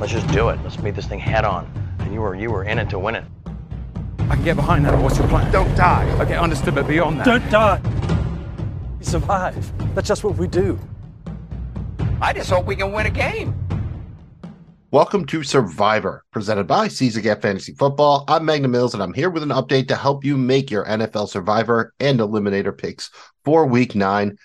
Let's just do it. Let's meet this thing head on. And you were you were in it to win it. I can get behind that. What's your plan? Don't die. Okay, understood, but beyond that. Don't die. We survive. That's just what we do. I just hope we can win a game. Welcome to Survivor, presented by Seize the Gap Fantasy Football. I'm Magnum Mills, and I'm here with an update to help you make your NFL Survivor and Eliminator picks for Week 9.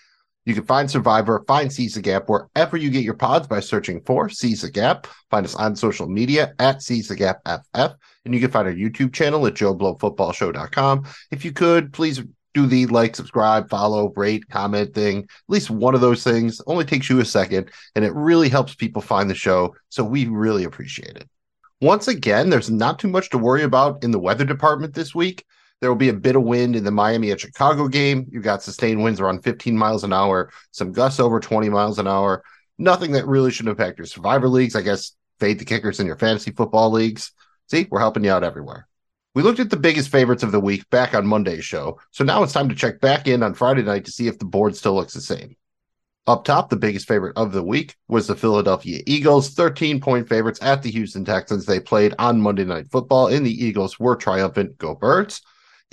You can find Survivor, find Seize the Gap wherever you get your pods by searching for Seize the Gap. Find us on social media at Seize the Gap FF, and you can find our YouTube channel at JoeBlowFootballShow.com. If you could, please do the like, subscribe, follow, rate, comment thing. At least one of those things only takes you a second, and it really helps people find the show. So we really appreciate it. Once again, there's not too much to worry about in the weather department this week. There will be a bit of wind in the Miami at Chicago game. You've got sustained winds around 15 miles an hour, some gusts over 20 miles an hour. Nothing that really should impact your survivor leagues. I guess fade the kickers in your fantasy football leagues. See, we're helping you out everywhere. We looked at the biggest favorites of the week back on Monday's show. So now it's time to check back in on Friday night to see if the board still looks the same. Up top, the biggest favorite of the week was the Philadelphia Eagles, 13 point favorites at the Houston Texans. They played on Monday Night Football, and the Eagles were triumphant. Go Birds.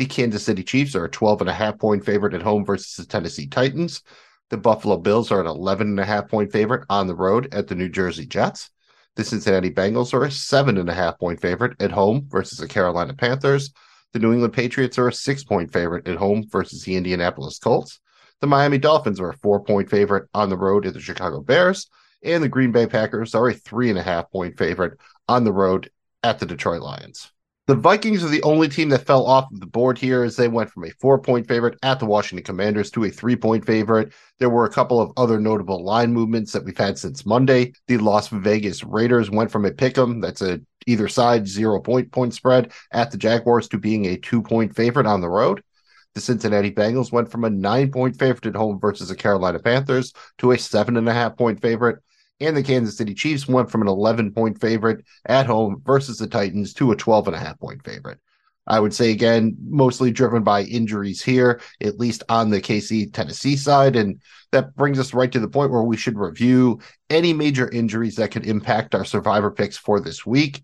The Kansas City Chiefs are a 12 and a half point favorite at home versus the Tennessee Titans. The Buffalo Bills are an 11 and a half point favorite on the road at the New Jersey Jets. The Cincinnati Bengals are a seven and a half point favorite at home versus the Carolina Panthers. The New England Patriots are a six point favorite at home versus the Indianapolis Colts. The Miami Dolphins are a four point favorite on the road at the Chicago Bears. And the Green Bay Packers are a three and a half point favorite on the road at the Detroit Lions. The Vikings are the only team that fell off of the board here as they went from a four point favorite at the Washington Commanders to a three point favorite. There were a couple of other notable line movements that we've had since Monday. The Las Vegas Raiders went from a pick 'em, that's a either side zero point point spread at the Jaguars to being a two point favorite on the road. The Cincinnati Bengals went from a nine point favorite at home versus the Carolina Panthers to a seven and a half point favorite and the Kansas City Chiefs went from an 11 point favorite at home versus the Titans to a 12 and a half point favorite. I would say again, mostly driven by injuries here, at least on the KC Tennessee side. And that brings us right to the point where we should review any major injuries that could impact our survivor picks for this week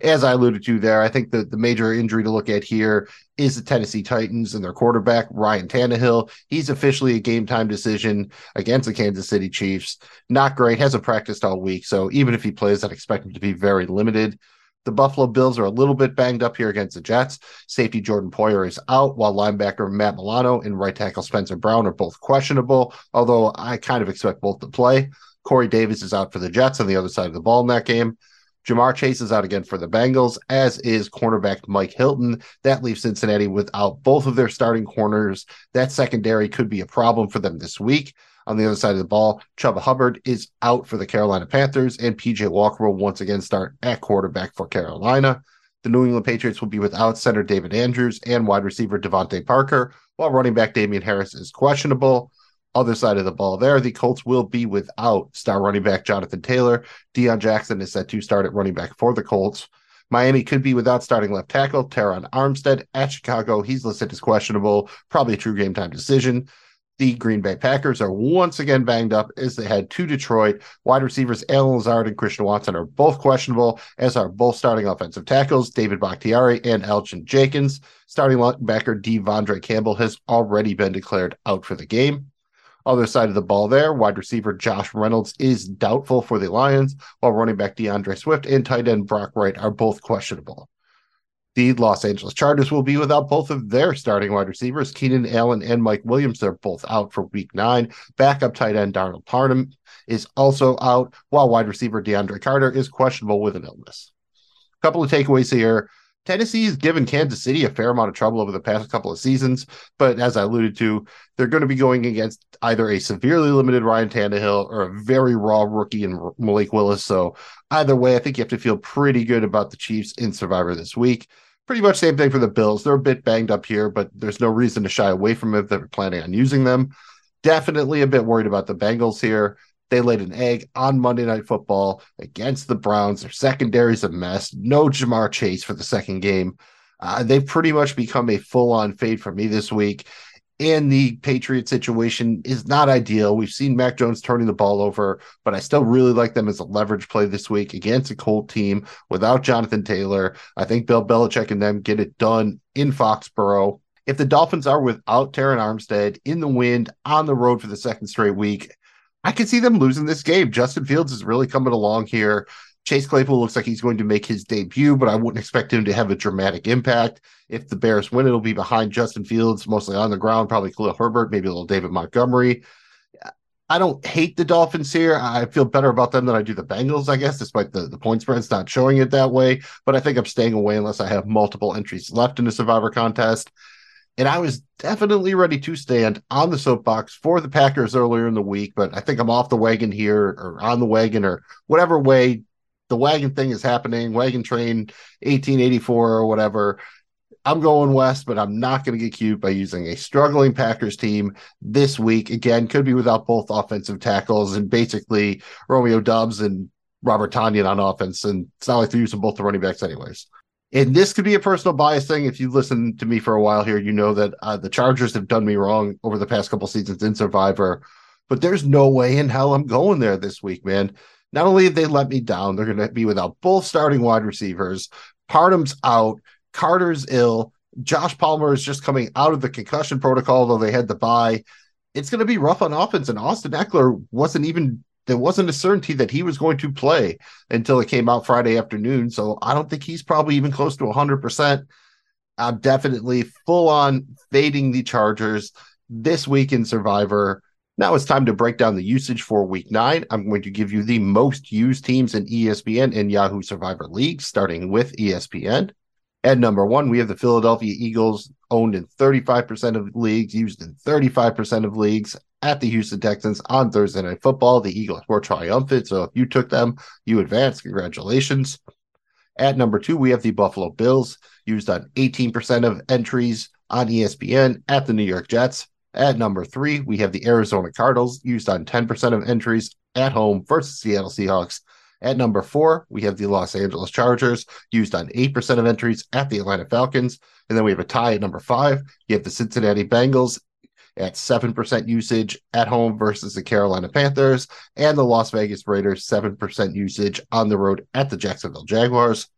as I alluded to there, I think that the major injury to look at here is the Tennessee Titans and their quarterback, Ryan Tannehill. He's officially a game time decision against the Kansas City Chiefs. Not great, hasn't practiced all week. So even if he plays, I'd expect him to be very limited. The Buffalo Bills are a little bit banged up here against the Jets. Safety Jordan Poyer is out, while linebacker Matt Milano and right tackle Spencer Brown are both questionable, although I kind of expect both to play. Corey Davis is out for the Jets on the other side of the ball in that game. Ja'Marr Chase is out again for the Bengals, as is cornerback Mike Hilton. That leaves Cincinnati without both of their starting corners. That secondary could be a problem for them this week. On the other side of the ball, Chuba Hubbard is out for the Carolina Panthers, and PJ Walker will once again start at quarterback for Carolina. The New England Patriots will be without center David Andrews and wide receiver DeVante Parker, while running back Damien Harris is questionable other side of the ball there. The Colts will be without star running back Jonathan Taylor. Deon Jackson is set to start at running back for the Colts. Miami could be without starting left tackle Terron Armstead at Chicago. He's listed as questionable, probably a true game time decision. The Green Bay Packers are once again banged up as they head to Detroit. Wide receivers Allen Lazard and Christian Watson are both questionable, as are both starting offensive tackles David Bakhtiari and Elgton Jenkins. Starting linebacker De'Vondre Campbell has already been declared out for the game. Other side of the ball there, wide receiver Josh Reynolds is doubtful for the Lions, while running back D'Andre Swift and tight end Brock Wright are both questionable. The Los Angeles Chargers will be without both of their starting wide receivers. Keenan Allen and Mike Williams They're both out for week nine. Backup tight end Donald Parham is also out, while wide receiver DeAndre Carter is questionable with an illness. A couple of takeaways here. Tennessee has given Kansas City a fair amount of trouble over the past couple of seasons, but as I alluded to, they're going to be going against either a severely limited Ryan Tannehill or a very raw rookie in Malik Willis. So either way, I think you have to feel pretty good about the Chiefs in Survivor this week. Pretty much same thing for the Bills. They're a bit banged up here, but there's no reason to shy away from it if they're planning on using them. Definitely a bit worried about the Bengals here. They laid an egg on Monday Night Football against the Browns. Their secondary is a mess. No Ja'Marr Chase for the second game. Uh, they've pretty much become a full on fade for me this week. and the Patriot situation is not ideal. We've seen Mac Jones turning the ball over, but I still really like them as a leverage play this week against a cold team without Jonathan Taylor. I think Bill Belichick and them get it done in Foxborough. If the Dolphins are without Terron Armstead in the wind on the road for the second straight week, I can see them losing this game. Justin Fields is really coming along here. Chase Claypool looks like he's going to make his debut, but I wouldn't expect him to have a dramatic impact. If the Bears win, it'll be behind Justin Fields, mostly on the ground, probably Khalil Herbert, maybe a little David Montgomery. I don't hate the Dolphins here. I feel better about them than I do the Bengals, I guess, despite the, the point spreads not showing it that way. But I think I'm staying away unless I have multiple entries left in the Survivor contest. And I was definitely ready to stand on the soapbox for the Packers earlier in the week, but I think I'm off the wagon here or on the wagon or whatever way the wagon thing is happening, wagon train 1884 or whatever. I'm going west, but I'm not going to get cute by using a struggling Packers team this week. Again, could be without both offensive tackles and basically Romeo Doubs and Robert Tonyan on offense. And it's not like they're using both the running backs, anyways. And this could be a personal bias thing. If you listen to me for a while here, you know that uh, the Chargers have done me wrong over the past couple seasons in Survivor. But there's no way in hell I'm going there this week, man. Not only have they let me down, they're going to be without both starting wide receivers. Parham's out. Carter's ill. Josh Palmer is just coming out of the concussion protocol, though they had to buy. It's going to be rough on offense. And Austin Ekeler wasn't even, there wasn't a certainty that he was going to play until it came out Friday afternoon. So I don't think he's probably even close to 100%. I'm definitely full on fading the Chargers this week in Survivor. Now it's time to break down the usage for week nine. I'm going to give you the most used teams in ESPN and Yahoo Survivor League, starting with ESPN. At number one, we have the Philadelphia Eagles, owned in 35% of leagues, used in 35% of leagues at the Houston Texans on Thursday Night Football. The Eagles were triumphant. So if you took them, you advanced. Congratulations. At number two, we have the Buffalo Bills, used on 18% of entries on ESPN at the New York Jets. At number three, we have the Arizona Cardinals, used on 10% of entries at home versus Seattle Seahawks. At number four, we have the Los Angeles Chargers, used on 8% of entries at the Atlanta Falcons. And then we have a tie at number five. You have the Cincinnati Bengals at 7% usage at home versus the Carolina Panthers, and the Las Vegas Raiders, 7% usage on the road at the Jacksonville Jaguars.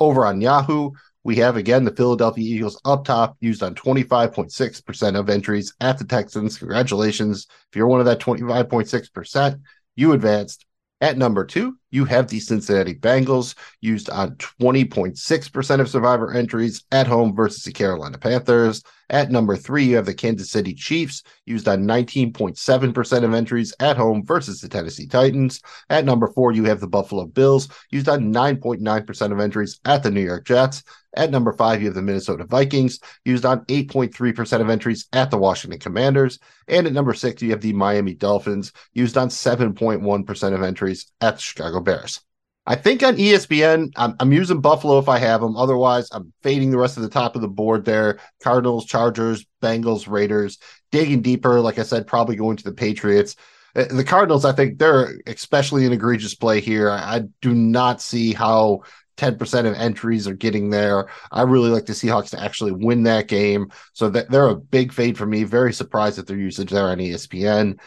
Over on Yahoo, we have again the Philadelphia Eagles up top, used on 25.6% of entries at the Texans. Congratulations. If you're one of that 25.6%, you advanced. At number two, you have the Cincinnati Bengals, used on 20.6% of survivor entries at home versus the Carolina Panthers. At number three, you have the Kansas City Chiefs, used on 19.7% of entries at home versus the Tennessee Titans. At number four, you have the Buffalo Bills, used on 9.9% of entries at the New York Jets. At number five, you have the Minnesota Vikings, used on 8.3% of entries at the Washington Commanders. And at number six, you have the Miami Dolphins, used on 7.1% of entries at the Chicago Bears. I think on ESPN, I'm, I'm, using Buffalo if I have them. Otherwise, I'm fading the rest of the top of the board there. Cardinals, Chargers, Bengals, Raiders. Digging deeper, like I said, probably going to the Patriots. Uh, the Cardinals, I think they're especially an egregious play here. I, I do not see how 10% of entries are getting there. I really like the Seahawks to actually win that game. So that they're a big fade for me. Very surprised at their usage there on ESPN.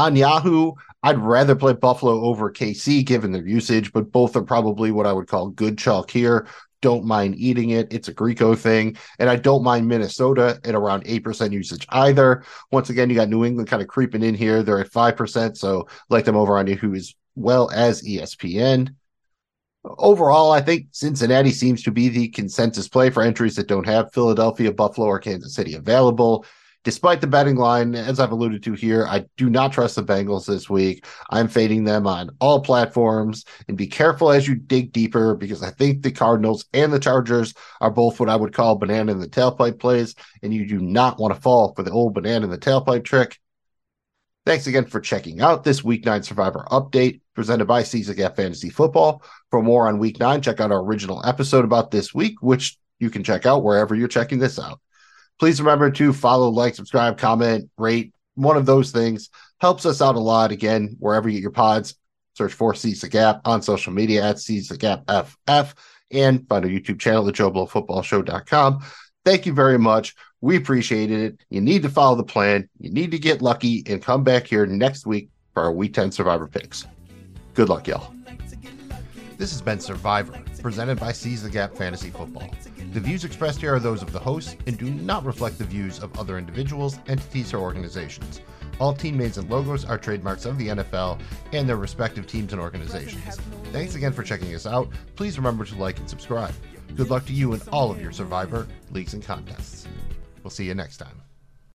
On Yahoo, I'd rather play Buffalo over KC given their usage, but both are probably what I would call good chalk here. Don't mind eating it. It's a Greco thing. And I don't mind Minnesota at around 8% usage either. Once again, you got New England kind of creeping in here. They're at 5%. So like them over on Yahoo as well as ESPN. Overall, I think Cincinnati seems to be the consensus play for entries that don't have Philadelphia, Buffalo, or Kansas City available. Despite the betting line, as I've alluded to here, I do not trust the Bengals this week. I'm fading them on all platforms and be careful as you dig deeper because I think the Cardinals and the Chargers are both what I would call banana in the tailpipe plays, and you do not want to fall for the old banana in the tailpipe trick. Thanks again for checking out this Week 9 Survivor update presented by Seize the Gap Fantasy Football. For more on Week 9, check out our original episode about this week, which you can check out wherever you're checking this out. Please remember to follow, like, subscribe, comment, rate. One of those things helps us out a lot. Again, wherever you get your pods, search for Seize the Gap on social media at Seize the Gap FF and find our YouTube channel, the Joe Blow Football Show.com. Thank you very much We appreciated it. You need to follow the plan. You need to get lucky and come back here next week for our Week 10 Survivor picks. Good luck, y'all. This has been Survivor, presented by Seize the Gap Fantasy Football. The views expressed here are those of the hosts and do not reflect the views of other individuals, entities, or organizations. All teammates and logos are trademarks of the NFL and their respective teams and organizations. Thanks again for checking us out. Please remember to like and subscribe. Good luck to you in all of your Survivor leagues and contests. We'll see you next time.